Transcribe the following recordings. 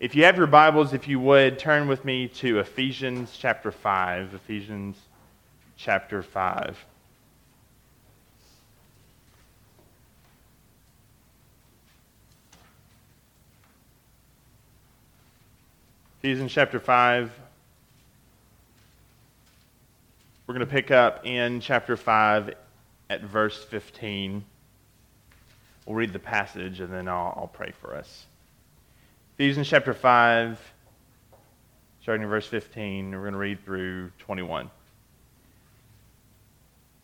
If you have your Bibles, if you would, turn with me to Ephesians chapter 5. Ephesians chapter 5. Ephesians chapter 5. We're going to pick up in chapter 5 at verse 15. We'll read the passage and then I'll, I'll pray for us. Ephesians chapter 5, starting in verse 15, we're going to read through 21.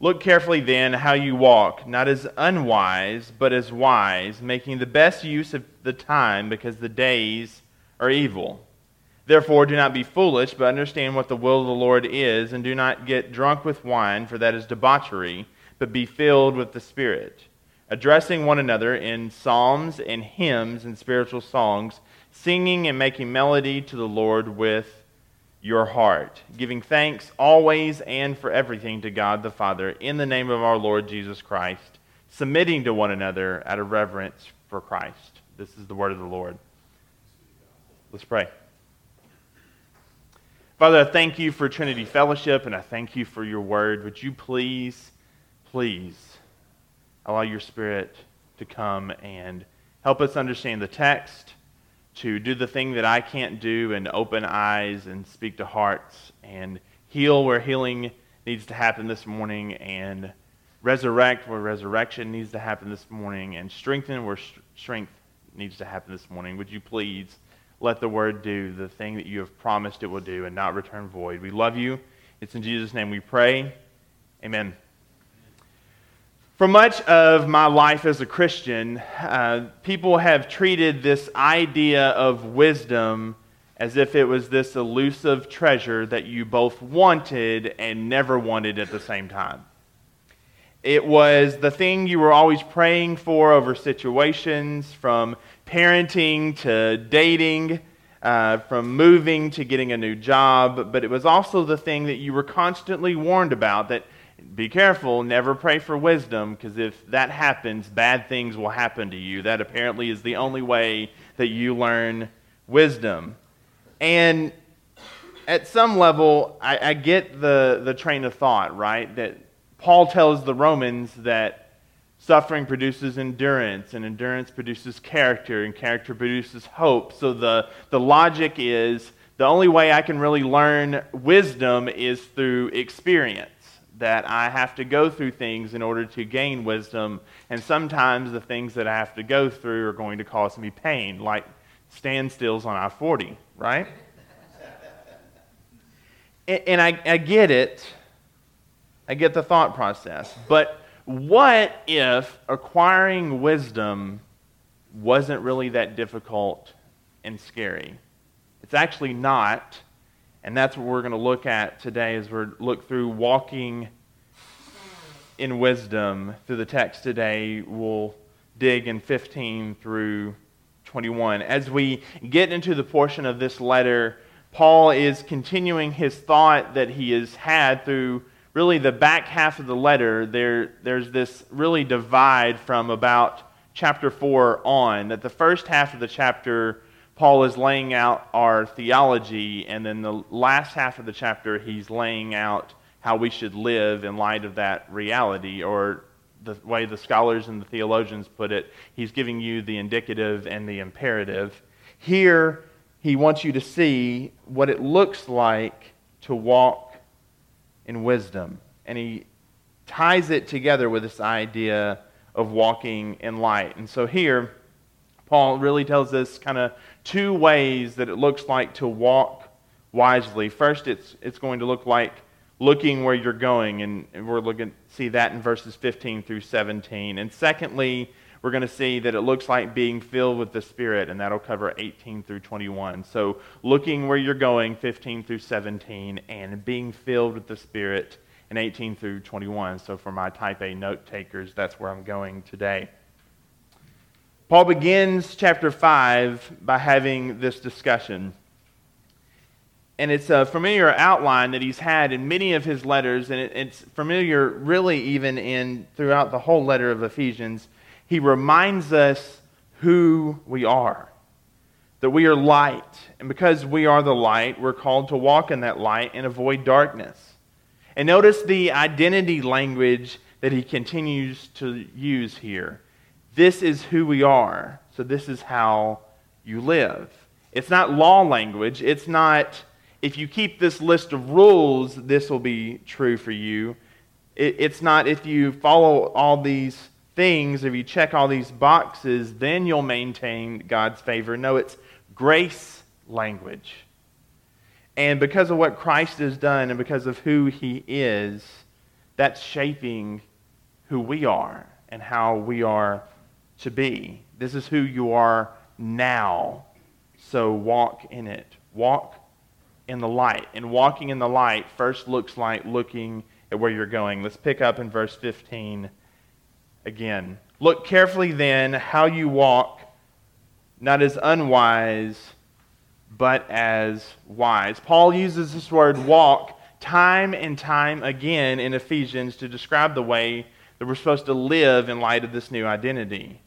Look carefully then how you walk, not as unwise, but as wise, making the best use of the time because the days are evil. Therefore, do not be foolish, but understand what the will of the Lord is, and do not get drunk with wine, for that is debauchery, but be filled with the Spirit, addressing one another in psalms and hymns and spiritual songs singing and making melody to the Lord with your heart, giving thanks always and for everything to God the Father in the name of our Lord Jesus Christ, submitting to one another out of reverence for Christ. This is the word of the Lord. Let's pray. Father, I thank you for Trinity Fellowship and I thank you for your word. Would you please, please allow your Spirit to come and help us understand the text to do the thing that I can't do and open eyes and speak to hearts and heal where healing needs to happen this morning and resurrect where resurrection needs to happen this morning and strengthen where strength needs to happen this morning. Would you please let the word do the thing that you have promised it will do and not return void? We love you. It's in Jesus' name we pray. Amen. For much of my life as a Christian, uh, people have treated this idea of wisdom as if it was this elusive treasure that you both wanted and never wanted at the same time. It was the thing you were always praying for over situations, from parenting to dating, uh, from moving to getting a new job, but it was also the thing that you were constantly warned about that be careful, never pray for wisdom, because if that happens, bad things will happen to you. That apparently is the only way that you learn wisdom. And at some level, I, I get the, the train of thought, right? That Paul tells the Romans that suffering produces endurance, and endurance produces character, and character produces hope. So the, the logic is the only way I can really learn wisdom is through experience that I have to go through things in order to gain wisdom, and sometimes the things that I have to go through are going to cause me pain, like standstills on I 40, right? and, and I, I get it. I get the thought process. But what if acquiring wisdom wasn't really that difficult and scary? It's actually not. And that's what we're going to look at today as we look through walking in wisdom through the text today. We'll dig in 15 through 21. As we get into the portion of this letter, Paul is continuing his thought that he has had through really the back half of the letter. There, there's this really divide from about chapter 4 on, that the first half of the chapter Paul is laying out our theology, and then the last half of the chapter, he's laying out how we should live in light of that reality, or the way the scholars and the theologians put it, he's giving you the indicative and the imperative. Here, he wants you to see what it looks like to walk in wisdom. And he ties it together with this idea of walking in light. And so here, Paul really tells us kind of two ways that it looks like to walk wisely. First, it's, it's going to look like looking where you're going, and, we're looking see that in verses 15 through 17. And secondly, we're going to see that it looks like being filled with the Spirit, and that'll cover 18 through 21. So, looking where you're going, 15 through 17, and being filled with the Spirit in 18 through 21. So, for my type A note takers, that's where I'm going today. Paul begins chapter 5 by having this discussion. And it's a familiar outline that he's had in many of his letters, and it's familiar really even in throughout the whole letter of Ephesians. He reminds us who we are. that we are light. And because we are the light, we're called to walk in that light and avoid darkness. And notice the identity language that he continues to use here. This is who we are, so this is how you live. It's not law language. It's not, if you keep this list of rules, this will be true for you. It's not, if you follow all these things, if you check all these boxes, then you'll maintain God's favor. No, it's grace language. And because of what Christ has done and because of who he is, that's shaping who we are and how we are to be. This is who you are now. So walk in it. Walk in the light. And walking in the light first looks like looking at where you're going. Let's pick up in verse 15 again. Look carefully then how you walk, not as unwise but as wise. Paul uses this word walk time and time again in Ephesians to describe the way that we're supposed to live in light of this new identity.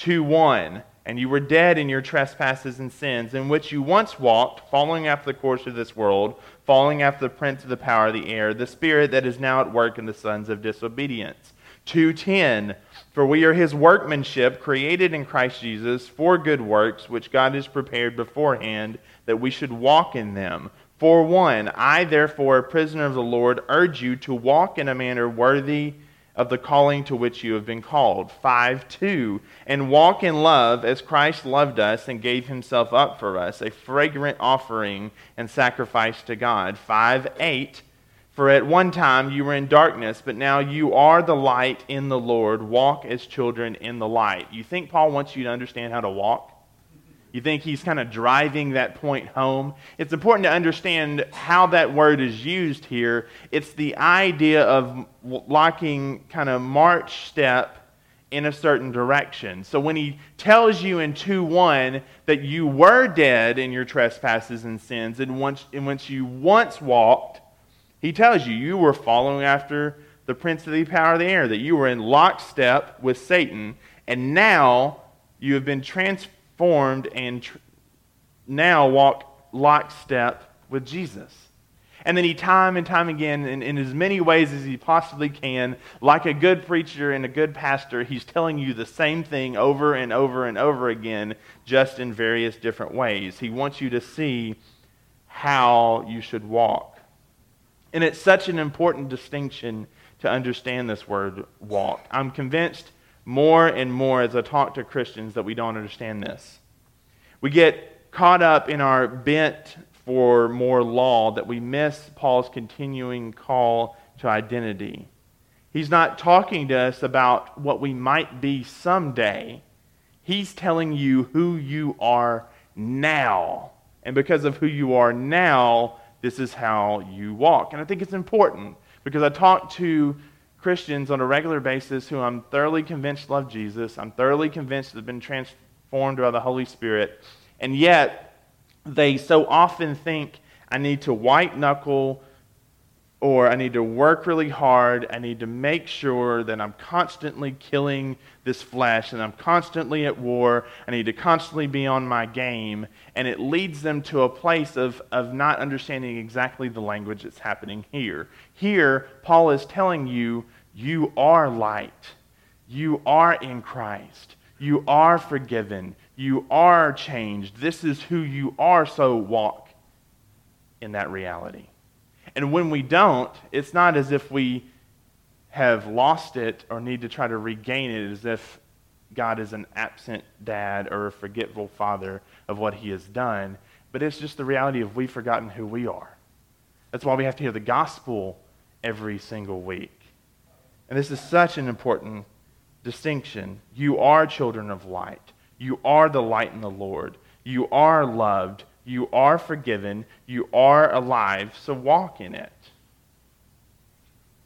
2 1. And you were dead in your trespasses and sins, in which you once walked, following after the course of this world, following after the prince of the power of the air, the spirit that is now at work in the sons of disobedience 2:10 For we are his workmanship created in Christ Jesus for good works which God has prepared beforehand that we should walk in them. For one, I therefore, a prisoner of the Lord, urge you to walk in a manner worthy of the calling to which you have been called. 5 2 And walk in love as Christ loved us and gave himself up for us, a fragrant offering and sacrifice to God. 5 8 for at one time you were in darkness, but now you are the light in the Lord. Walk as children in the light. You think Paul wants you to understand how to walk? You think he's kind of driving that point home? It's important to understand how that word is used here. It's the idea of locking kind of march step in a certain direction. So when he tells you in 2 1 that you were dead in your trespasses and sins, and once, in which you once walked, he tells you you were following after the prince of the power of the air, that you were in lockstep with Satan, and now you have been transformed and tr- now walk lockstep with Jesus. And then he, time and time again, in, in as many ways as he possibly can, like a good preacher and a good pastor, he's telling you the same thing over and over and over again, just in various different ways. He wants you to see how you should walk. And it's such an important distinction to understand this word walk. I'm convinced more and more as I talk to Christians that we don't understand this. We get caught up in our bent for more law that we miss Paul's continuing call to identity. He's not talking to us about what we might be someday. He's telling you who you are now. And because of who you are now, this is how you walk. And I think it's important because I talk to Christians on a regular basis who I'm thoroughly convinced love Jesus. I'm thoroughly convinced have been transformed by the Holy Spirit. And yet, they so often think I need to white knuckle or I need to work really hard. I need to make sure that I'm constantly killing this flesh and I'm constantly at war. I need to constantly be on my game. And it leads them to a place of, of not understanding exactly the language that's happening here. Here, Paul is telling you, you are light. You are in Christ. You are forgiven. You are changed. This is who you are, so walk in that reality. And when we don't, it's not as if we have lost it or need to try to regain it as if God is an absent dad or a forgetful father of what he has done. But it's just the reality of we've forgotten who we are. That's why we have to hear the gospel every single week. And this is such an important distinction. You are children of light. You are the light in the Lord. You are loved. You are forgiven. You are alive. So walk in it.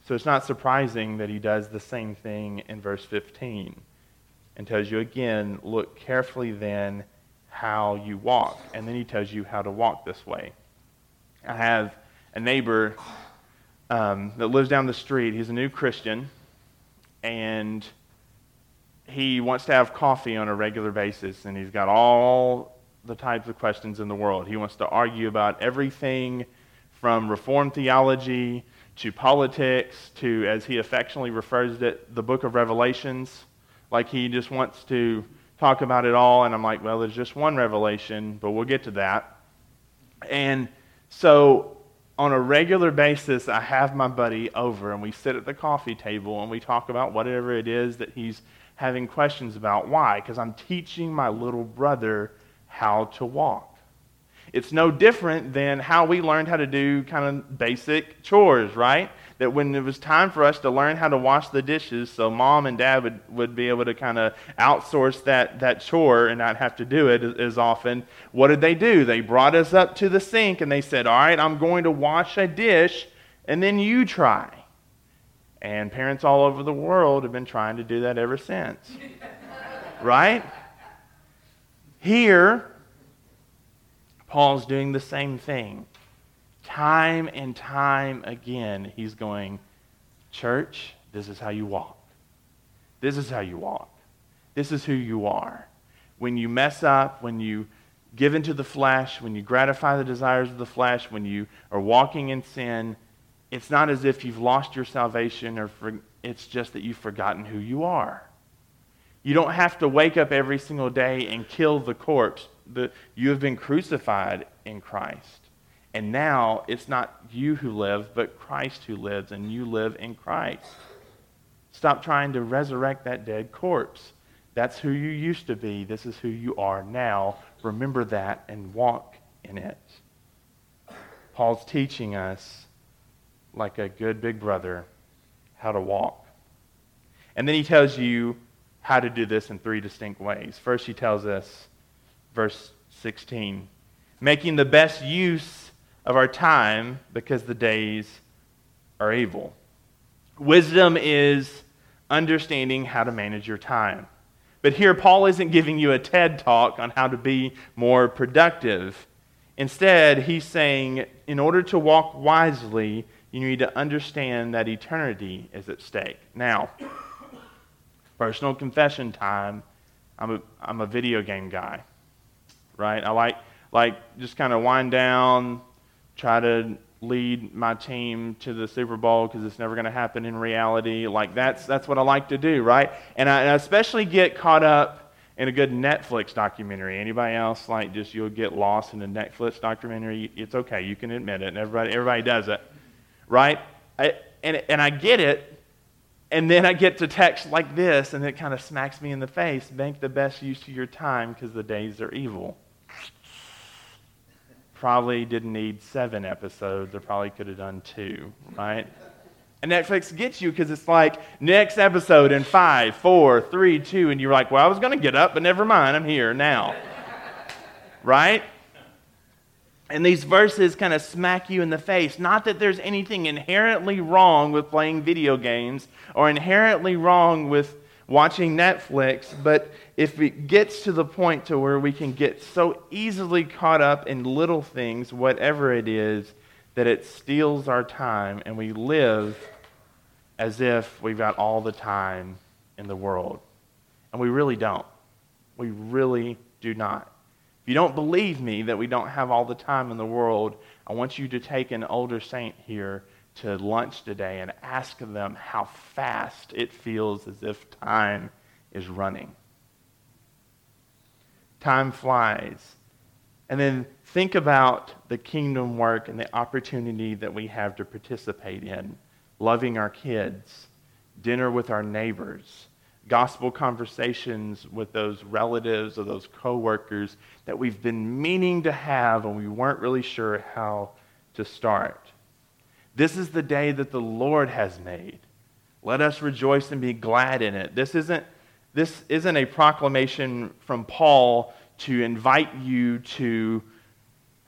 So it's not surprising that he does the same thing in verse 15 and tells you again, look carefully then how you walk. And then he tells you how to walk this way. I have a neighbor um, that lives down the street. He's a new Christian, and he wants to have coffee on a regular basis, and he's got all the types of questions in the world. He wants to argue about everything from Reformed theology to politics to, as he affectionately refers to it, the book of Revelations. Like he just wants to talk about it all. And I'm like, well, there's just one revelation, but we'll get to that. And so on a regular basis, I have my buddy over and we sit at the coffee table and we talk about whatever it is that he's having questions about. Why? Because I'm teaching my little brother how to walk. It's no different than how we learned how to do kind of basic chores, right? That when it was time for us to learn how to wash the dishes, so mom and dad would, would be able to kind of outsource that, that chore and not have to do it as, as often, what did they do? They brought us up to the sink and they said, All right, I'm going to wash a dish, and then you try. And parents all over the world have been trying to do that ever since. right? Here, Paul's doing the same thing. Time and time again, he's going, Church, this is how you walk. This is how you walk. This is who you are. When you mess up, when you give into the flesh, when you gratify the desires of the flesh, when you are walking in sin, it's not as if you've lost your salvation or for, it's just that you've forgotten who you are. You don't have to wake up every single day and kill the corpse the, you have been crucified in Christ. And now it's not you who live, but Christ who lives, and you live in Christ. Stop trying to resurrect that dead corpse. That's who you used to be. This is who you are now. Remember that and walk in it. Paul's teaching us, like a good big brother, how to walk. And then he tells you how to do this in three distinct ways. First, he tells us verse 16. Making the best use of our time because the days are evil. Wisdom is understanding how to manage your time. But here, Paul isn't giving you a TED talk on how to be more productive. Instead, he's saying, in order to walk wisely, you need to understand that eternity is at stake. Now, personal confession time. I'm a, I'm a video game guy right? I like like just kind of wind down, try to lead my team to the Super Bowl because it's never going to happen in reality. Like that's that's what I like to do, right? And I, and I especially get caught up in a good Netflix documentary. Anybody else like just you'll get lost in a Netflix documentary? It's okay, you can admit it. And everybody everybody does it, right? I, and and I get it. And then I get to text like this, and it kind of smacks me in the face. Make the best use of your time because the days are evil probably didn't need seven episodes. I probably could have done two, right? And Netflix gets you because it's like next episode in five, four, three, two, and you're like, well, I was going to get up, but never mind, I'm here now. right? And these verses kind of smack you in the face. Not that there's anything inherently wrong with playing video games or inherently wrong with watching Netflix, but if it gets to the point to where we can get so easily caught up in little things, whatever it is, that it steals our time and we live as if we've got all the time in the world. And we really don't. We really do not. If you don't believe me that we don't have all the time in the world, I want you to take an older saint here to lunch today and ask them how fast it feels as if time is running. Time flies. And then think about the kingdom work and the opportunity that we have to participate in loving our kids, dinner with our neighbors, gospel conversations with those relatives or those coworkers that we've been meaning to have and we weren't really sure how to start. This is the day that the Lord has made. Let us rejoice and be glad in it. This isn't, this isn't a proclamation from Paul to invite you to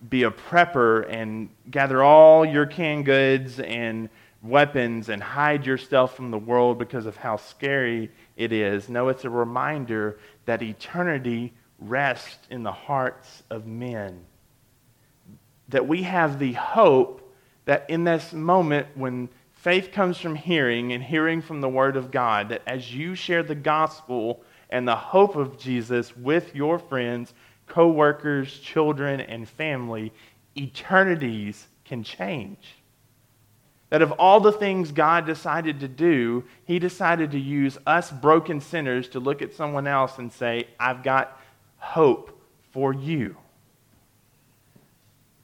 be a prepper and gather all your canned goods and weapons and hide yourself from the world because of how scary it is. No, it's a reminder that eternity rests in the hearts of men. That we have the hope that in this moment when faith comes from hearing and hearing from the Word of God, that as you share the gospel and the hope of Jesus with your friends, co workers, children, and family, eternities can change. That of all the things God decided to do, He decided to use us broken sinners to look at someone else and say, I've got hope for you.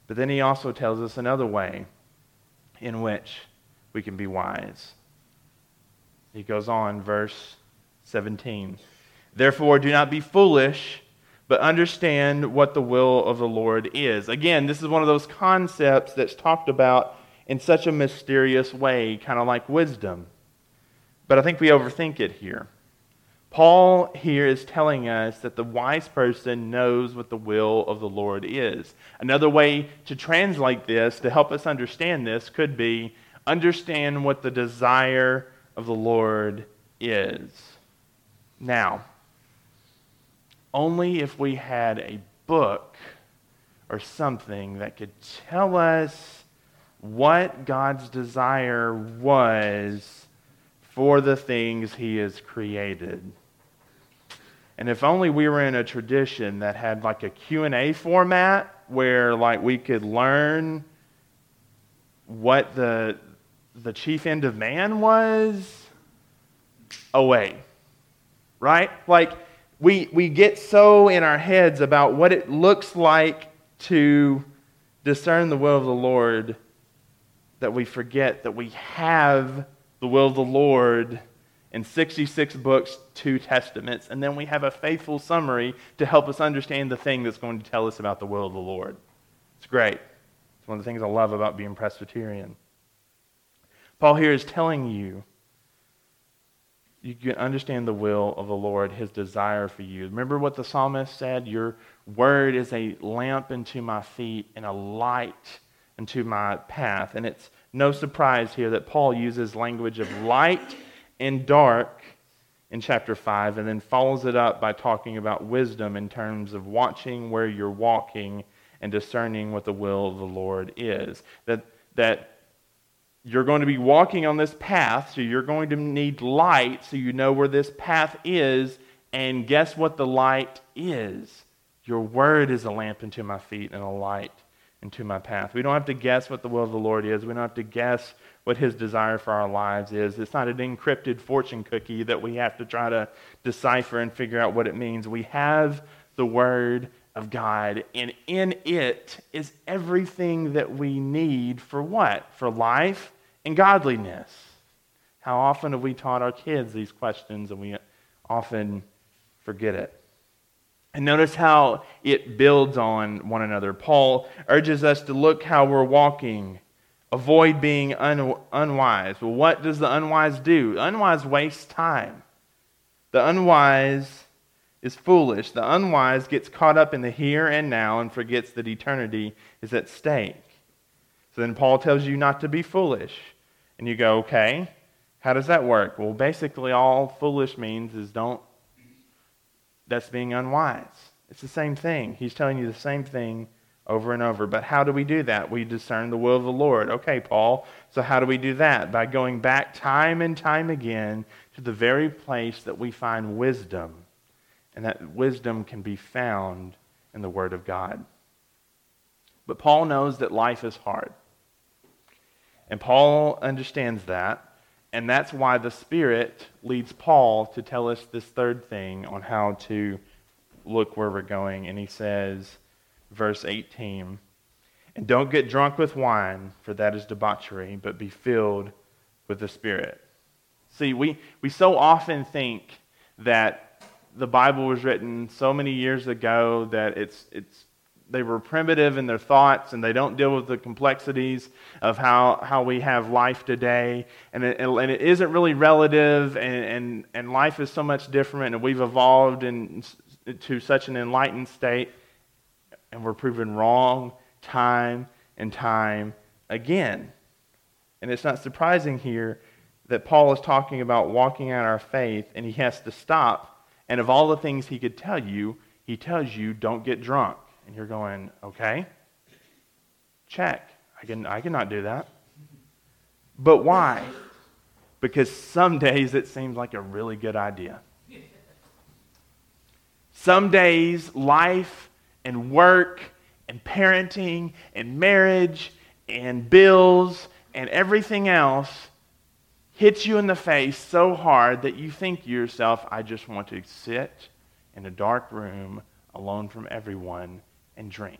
But then He also tells us another way in which we can be wise. He goes on, verse 17. Therefore, do not be foolish, but understand what the will of the Lord is. Again, this is one of those concepts that's talked about in such a mysterious way, kind of like wisdom. But I think we overthink it here. Paul here is telling us that the wise person knows what the will of the Lord is. Another way to translate this, to help us understand this, could be understand what the desire of the Lord is. Now, only if we had a book or something that could tell us what God's desire was for the things he has created. And if only we were in a tradition that had like a Q&A format where like we could learn what the the chief end of man was away. Right? Like we, we get so in our heads about what it looks like to discern the will of the Lord that we forget that we have the will of the Lord in 66 books, two testaments, and then we have a faithful summary to help us understand the thing that's going to tell us about the will of the Lord. It's great. It's one of the things I love about being Presbyterian. Paul here is telling you you can understand the will of the Lord, his desire for you. Remember what the psalmist said? Your word is a lamp unto my feet and a light unto my path. And it's no surprise here that Paul uses language of light and dark in chapter 5 and then follows it up by talking about wisdom in terms of watching where you're walking and discerning what the will of the Lord is. That, that you're going to be walking on this path, so you're going to need light so you know where this path is. And guess what the light is? Your word is a lamp unto my feet and a light into my path. We don't have to guess what the will of the Lord is. We don't have to guess what his desire for our lives is. It's not an encrypted fortune cookie that we have to try to decipher and figure out what it means. We have the word of God, and in it is everything that we need for what? For life and godliness. How often have we taught our kids these questions and we often forget it? And notice how it builds on one another. Paul urges us to look how we're walking, avoid being un- unwise. Well, what does the unwise do? The unwise wastes time. The unwise is foolish. The unwise gets caught up in the here and now and forgets that eternity is at stake. So then Paul tells you not to be foolish. And you go, okay, how does that work? Well, basically, all foolish means is don't, that's being unwise. It's the same thing. He's telling you the same thing over and over. But how do we do that? We discern the will of the Lord. Okay, Paul, so how do we do that? By going back time and time again to the very place that we find wisdom. And that wisdom can be found in the Word of God. But Paul knows that life is hard. And Paul understands that. And that's why the Spirit leads Paul to tell us this third thing on how to look where we're going. And he says, verse 18, and don't get drunk with wine, for that is debauchery, but be filled with the Spirit. See, we, we so often think that the Bible was written so many years ago that it's, it's they were primitive in their thoughts and they don't deal with the complexities of how, how we have life today. And it, and it isn't really relative, and, and, and life is so much different, and we've evolved in, to such an enlightened state, and we're proven wrong time and time again. And it's not surprising here that Paul is talking about walking out our faith, and he has to stop. And of all the things he could tell you, he tells you, don't get drunk. And you're going, okay, check. I, can, I cannot do that. But why? Because some days it seems like a really good idea. Some days life and work and parenting and marriage and bills and everything else hits you in the face so hard that you think to yourself, I just want to sit in a dark room alone from everyone and drink.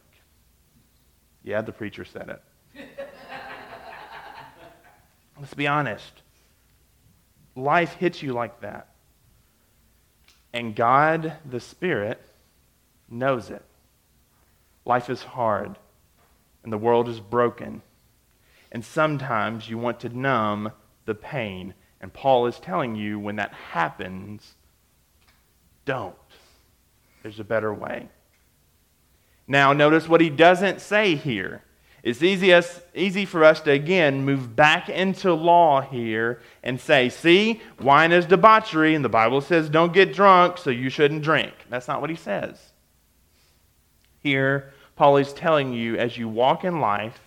Yeah, the preacher said it. Let's be honest. Life hits you like that. And God, the Spirit, knows it. Life is hard, and the world is broken. And sometimes you want to numb the pain. And Paul is telling you when that happens, don't. There's a better way. Now, notice what he doesn't say here. It's easy, easy for us to, again, move back into law here and say, see, wine is debauchery, and the Bible says don't get drunk, so you shouldn't drink. That's not what he says. Here, Paul is telling you as you walk in life,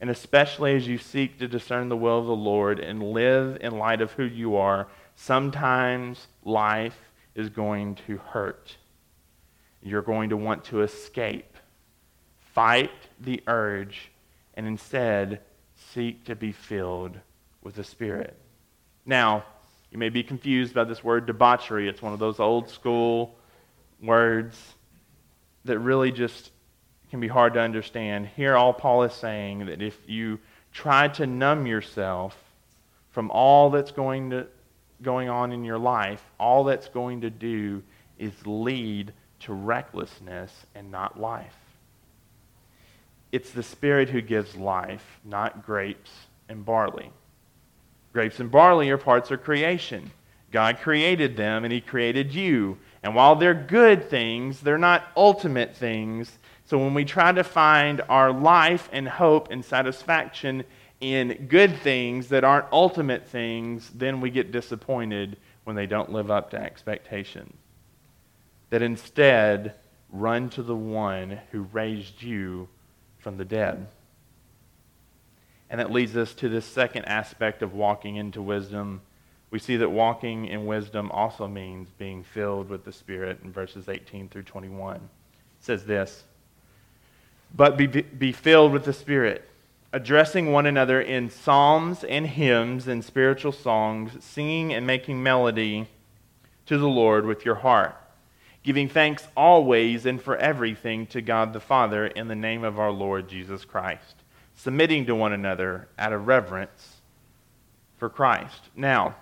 and especially as you seek to discern the will of the Lord and live in light of who you are, sometimes life is going to hurt. You're going to want to escape. Fight the urge and instead seek to be filled with the Spirit. Now, you may be confused by this word debauchery. It's one of those old school words that really just can be hard to understand. Here, all Paul is saying that if you try to numb yourself from all that's going, to, going on in your life, all that's going to do is lead to recklessness and not life. It's the Spirit who gives life, not grapes and barley. Grapes and barley are parts of creation. God created them, and He created you. And while they're good things, they're not ultimate things so when we try to find our life and hope and satisfaction in good things that aren't ultimate things, then we get disappointed when they don't live up to expectation. That instead, run to the one who raised you from the dead. And that leads us to this second aspect of walking into wisdom. We see that walking in wisdom also means being filled with the Spirit in verses 18 through 21. It says this but be, be filled with the Spirit, addressing one another in psalms and hymns and spiritual songs, singing and making melody to the Lord with your heart, giving thanks always and for everything to God the Father in the name of our Lord Jesus Christ, submitting to one another out of reverence for Christ. Now,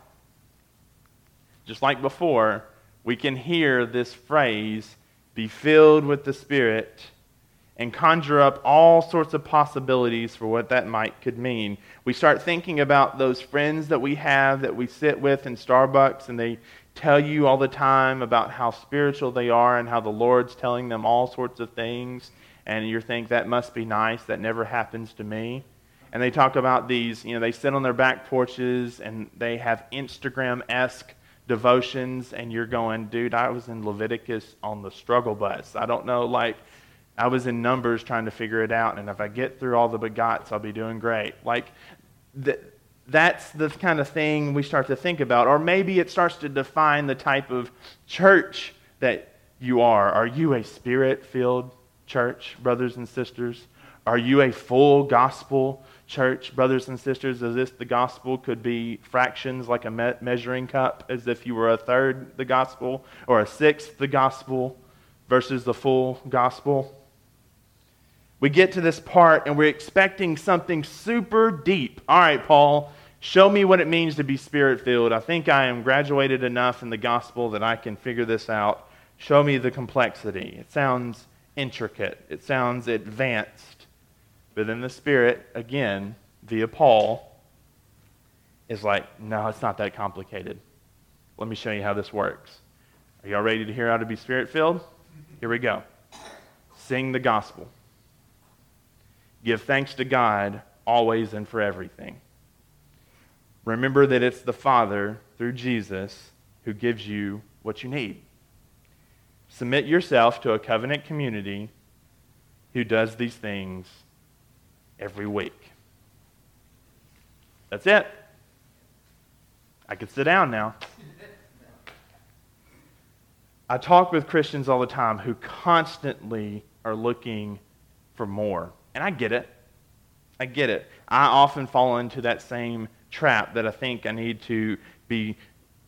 just like before, we can hear this phrase, be filled with the Spirit and conjure up all sorts of possibilities for what that might could mean. We start thinking about those friends that we have that we sit with in Starbucks and they tell you all the time about how spiritual they are and how the Lord's telling them all sorts of things and you think that must be nice that never happens to me. And they talk about these, you know, they sit on their back porches and they have Instagram-esque devotions and you're going, dude, I was in Leviticus on the struggle bus. I don't know like I was in numbers trying to figure it out, and if I get through all the begats, I'll be doing great. Like, th- that's the kind of thing we start to think about. Or maybe it starts to define the type of church that you are. Are you a spirit filled church, brothers and sisters? Are you a full gospel church, brothers and sisters? As if the gospel could be fractions like a me- measuring cup, as if you were a third the gospel or a sixth the gospel versus the full gospel? we get to this part and we're expecting something super deep. All right, Paul, show me what it means to be spirit filled. I think I am graduated enough in the gospel that I can figure this out. Show me the complexity. It sounds intricate, it sounds advanced. But then the Spirit, again, via Paul, is like, no, it's not that complicated. Let me show you how this works. Are y'all ready to hear how to be spirit filled? Here we go. Sing the gospel. Give thanks to God always and for everything. Remember that it's the Father, through Jesus, who gives you what you need. Submit yourself to a covenant community who does these things every week. That's it. I can sit down now. I talk with Christians all the time who constantly are looking for more. And I get it. I get it. I often fall into that same trap that I think I need to be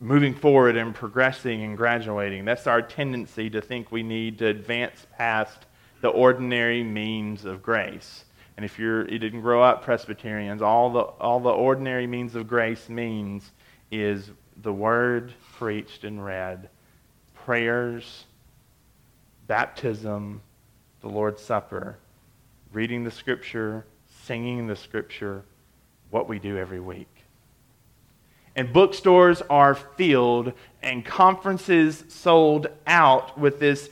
moving forward and progressing and graduating. That's our tendency to think we need to advance past the ordinary means of grace. And if you're, you didn't grow up Presbyterians, all the, all the ordinary means of grace means is the word preached and read, prayers, baptism, the Lord's Supper, reading the Scripture, singing the Scripture, what we do every week. And bookstores are filled and conferences sold out with this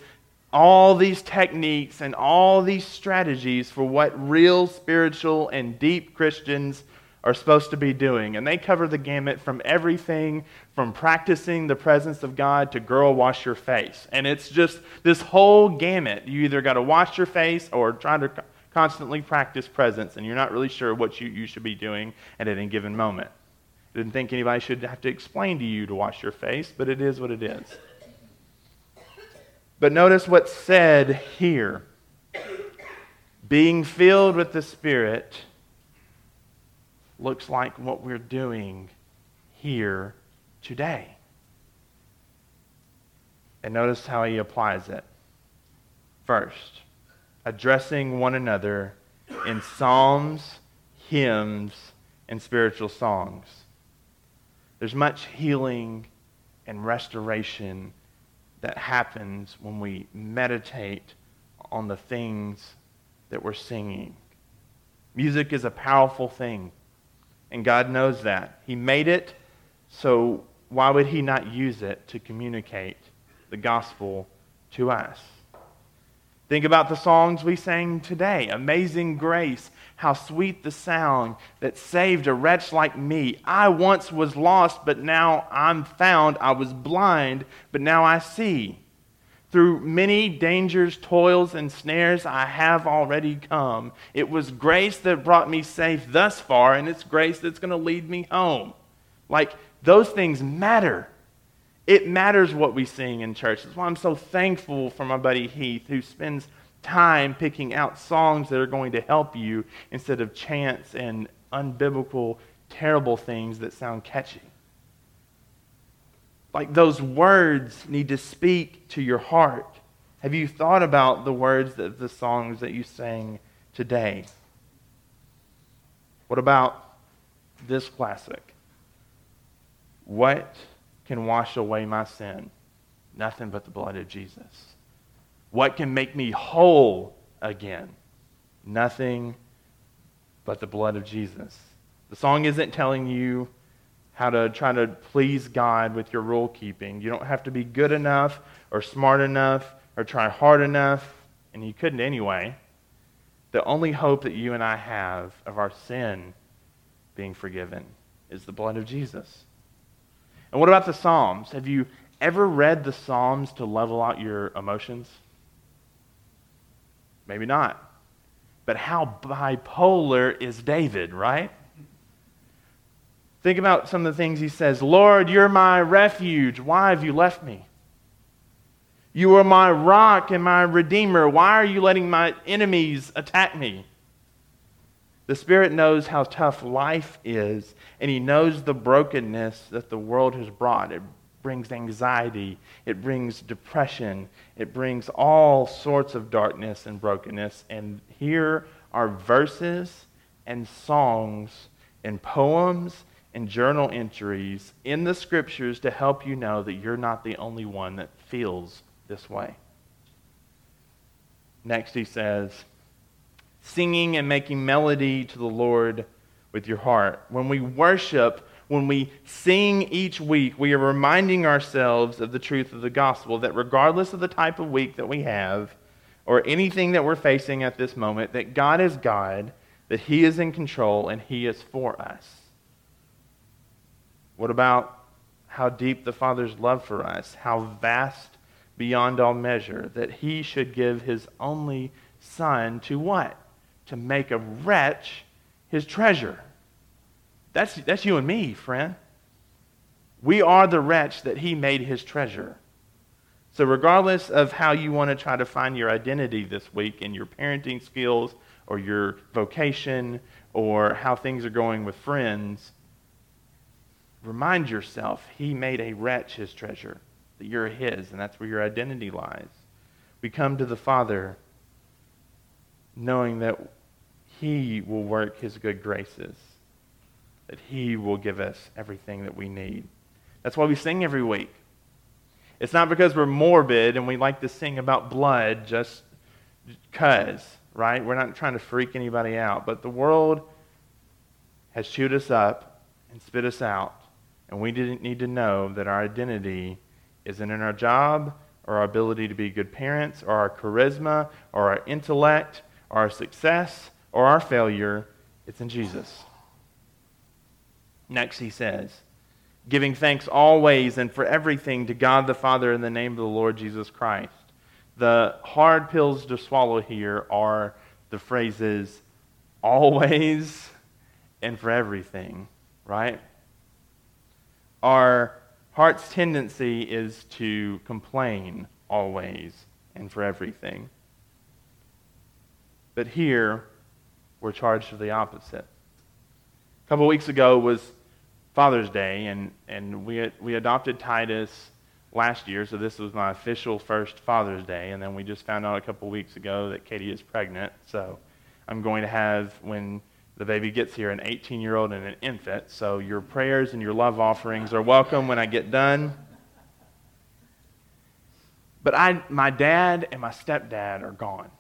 all these techniques and all these strategies for what real spiritual and deep Christians are supposed to be doing. And they cover the gamut from everything from practicing the presence of God to girl, wash your face. And it's just this whole gamut. You either got to wash your face or try to constantly practice presence, and you're not really sure what you, you should be doing at any given moment. Didn't think anybody should have to explain to you to wash your face, but it is what it is. But notice what's said here being filled with the Spirit looks like what we're doing here today. And notice how he applies it. First, addressing one another in psalms, hymns, and spiritual songs. There's much healing and restoration that happens when we meditate on the things that we're singing. Music is a powerful thing, and God knows that. He made it, so why would He not use it to communicate the gospel to us? Think about the songs we sang today Amazing Grace, how sweet the sound that saved a wretch like me. I once was lost, but now I'm found. I was blind, but now I see. Through many dangers, toils, and snares, I have already come. It was grace that brought me safe thus far, and it's grace that's going to lead me home. Like, those things matter. It matters what we sing in church. That's why I'm so thankful for my buddy Heath, who spends time picking out songs that are going to help you instead of chants and unbiblical, terrible things that sound catchy. Like those words need to speak to your heart. Have you thought about the words of the songs that you sang today? What about this classic? What can wash away my sin? Nothing but the blood of Jesus. What can make me whole again? Nothing but the blood of Jesus. The song isn't telling you how to try to please God with your rule keeping. You don't have to be good enough or smart enough or try hard enough, and you couldn't anyway. The only hope that you and I have of our sin being forgiven is the blood of Jesus. And what about the Psalms? Have you ever read the Psalms to level out your emotions? Maybe not. But how bipolar is David, right? Think about some of the things he says Lord, you're my refuge. Why have you left me? You are my rock and my redeemer. Why are you letting my enemies attack me? The Spirit knows how tough life is, and He knows the brokenness that the world has brought. It brings anxiety, it brings depression, it brings all sorts of darkness and brokenness. And here are verses and songs and poems and journal entries in the scriptures to help you know that you're not the only one that feels this way. Next, he says, singing and making melody to the Lord with your heart. When we worship, when we sing each week, we are reminding ourselves of the truth of the gospel that regardless of the type of week that we have or anything that we're facing at this moment, that God is God, that He is in control, and He is for us. What about how deep the Father's love for us, how vast beyond all measure, that He should give His only Son to what? to make a wretch his treasure. That's, that's you and me, friend. We are the wretch that he made his treasure. So, regardless of how you want to try to find your identity this week in your parenting skills or your vocation or how things are going with friends, remind yourself He made a wretch His treasure, that you're His, and that's where your identity lies. We come to the Father knowing that He will work His good graces, that He will give us everything that we need. That's why we sing every week. It's not because we're morbid and we like to sing about blood just because, right? We're not trying to freak anybody out. But the world has chewed us up and spit us out. And we didn't need to know that our identity isn't in our job or our ability to be good parents or our charisma or our intellect or our success or our failure. It's in Jesus. Next, he says, giving thanks always and for everything to God the Father in the name of the Lord Jesus Christ. The hard pills to swallow here are the phrases always and for everything, right? Our heart's tendency is to complain always and for everything. But here, we're charged with the opposite. A couple weeks ago was Father's Day, and, and we, we adopted Titus last year, so this was my official first Father's Day, and then we just found out a couple weeks ago that Katie is pregnant, so I'm going to have, when the baby gets here, an 18 year old and an infant, so your prayers and your love offerings are welcome when I get done. But I, my dad and my stepdad are gone.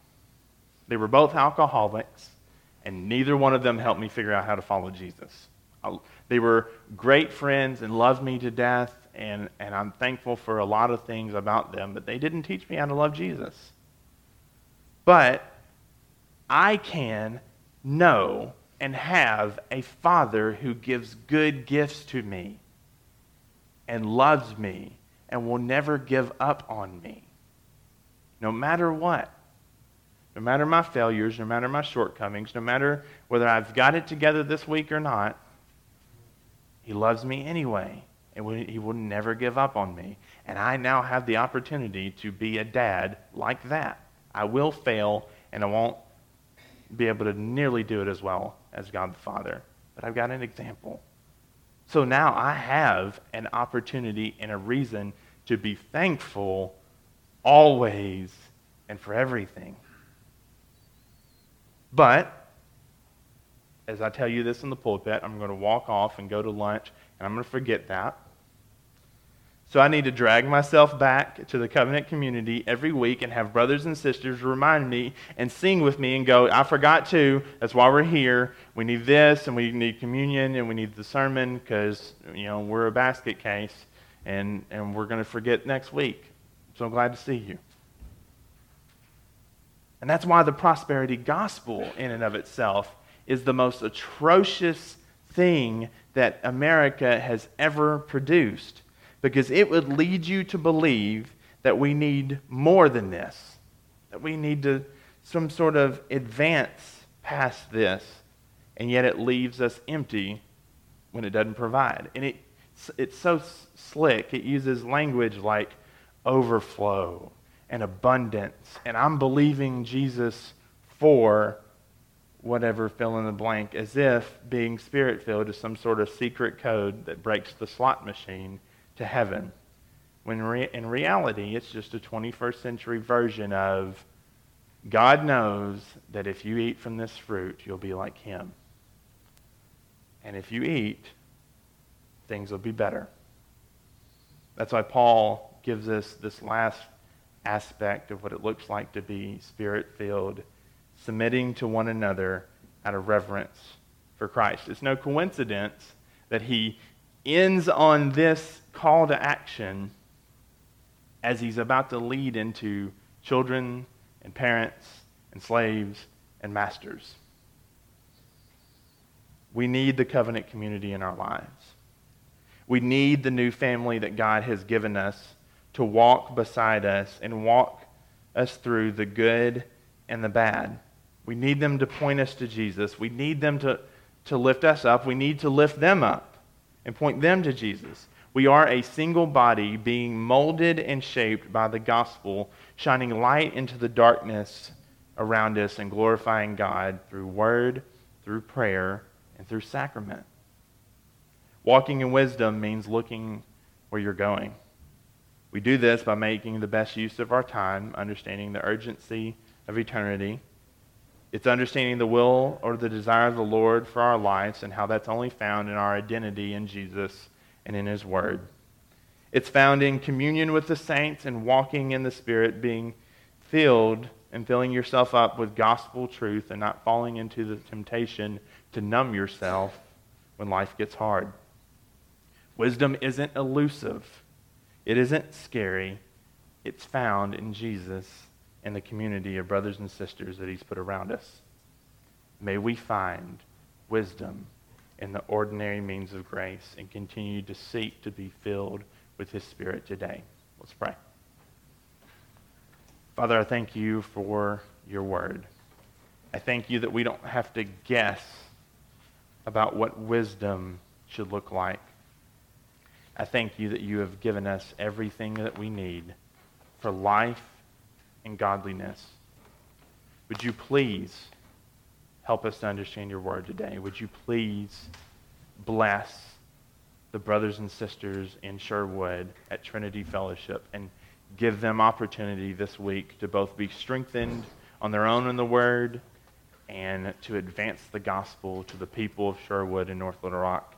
They were both alcoholics, and neither one of them helped me figure out how to follow Jesus. They were great friends and loved me to death, and, and I'm thankful for a lot of things about them, but they didn't teach me how to love Jesus. But I can know and have a father who gives good gifts to me and loves me and will never give up on me, no matter what. No matter my failures, no matter my shortcomings, no matter whether I've got it together this week or not, he loves me anyway, and He will never give up on me. And I now have the opportunity to be a dad like that. I will fail, and I won't be able to nearly do it as well as God the Father. But I've got an example. So now I have an opportunity and a reason to be thankful always and for everything. But as I tell you this in the pulpit, I'm going to walk off and go to lunch, and I'm going to forget that. So I need to drag myself back to the covenant community every week and have brothers and sisters remind me and sing with me and go, I forgot to. That's why we're here. We need this, and we need communion, and we need the sermon because, you know, we're a basket case, and, and we're going to forget next week. So I'm glad to see you. And that's why the prosperity gospel, in and of itself, is the most atrocious thing that America has ever produced because it would lead you to believe that we need more than this, that we need to some sort of advance past this, and yet it leaves us empty when it doesn't provide. And it, it's so slick. It uses language like overflow and abundance, and I'm believing Jesus for whatever fill in the blank as if being spirit filled is some sort of secret code that breaks the slot machine to heaven. When re- in reality, it's just a 21st century version of God knows that if you eat from this fruit, you'll be like Him. And if you eat, things will be better. That's why Paul gives us this last aspect of what it looks like to be spirit filled submitting to one another out of reverence for Christ. It's no coincidence that he ends on this call to action as he's about to lead into children and parents and slaves and masters. We need the covenant community in our lives. We need the new family that God has given us to walk beside us and walk us through the good and the bad. We need them to point us to Jesus. We need them to, to lift us up. We need to lift them up and point them to Jesus. We are a single body being molded and shaped by the gospel, shining light into the darkness around us and glorifying God through word, through prayer, and through sacrament. Walking in wisdom means looking where you're going. We do this by making the best use of our time, understanding the urgency of eternity. It's understanding the will or the desire of the Lord for our lives and how that's only found in our identity in Jesus and in His Word. It's found in communion with the saints and walking in the Spirit, being filled and filling yourself up with gospel truth and not falling into the temptation to numb yourself when life gets hard. Wisdom isn't elusive, it isn't scary. It's found in Jesus and the community of brothers and sisters that He's put around us. May we find wisdom in the ordinary means of grace and continue to seek to be filled with His Spirit today. Let's pray. Father, I thank you for your word. I thank you that we don't have to guess about what wisdom should look like. I thank you that you have given us everything that we need for life and godliness. Would you please help us to understand your word today? Would you please bless the brothers and sisters in Sherwood at Trinity Fellowship and give them opportunity this week to both be strengthened on their own in the Word and to advance the gospel to the people of Sherwood and North Little Rock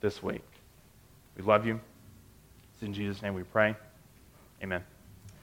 this week. We love you. It's in Jesus' name we pray. Amen.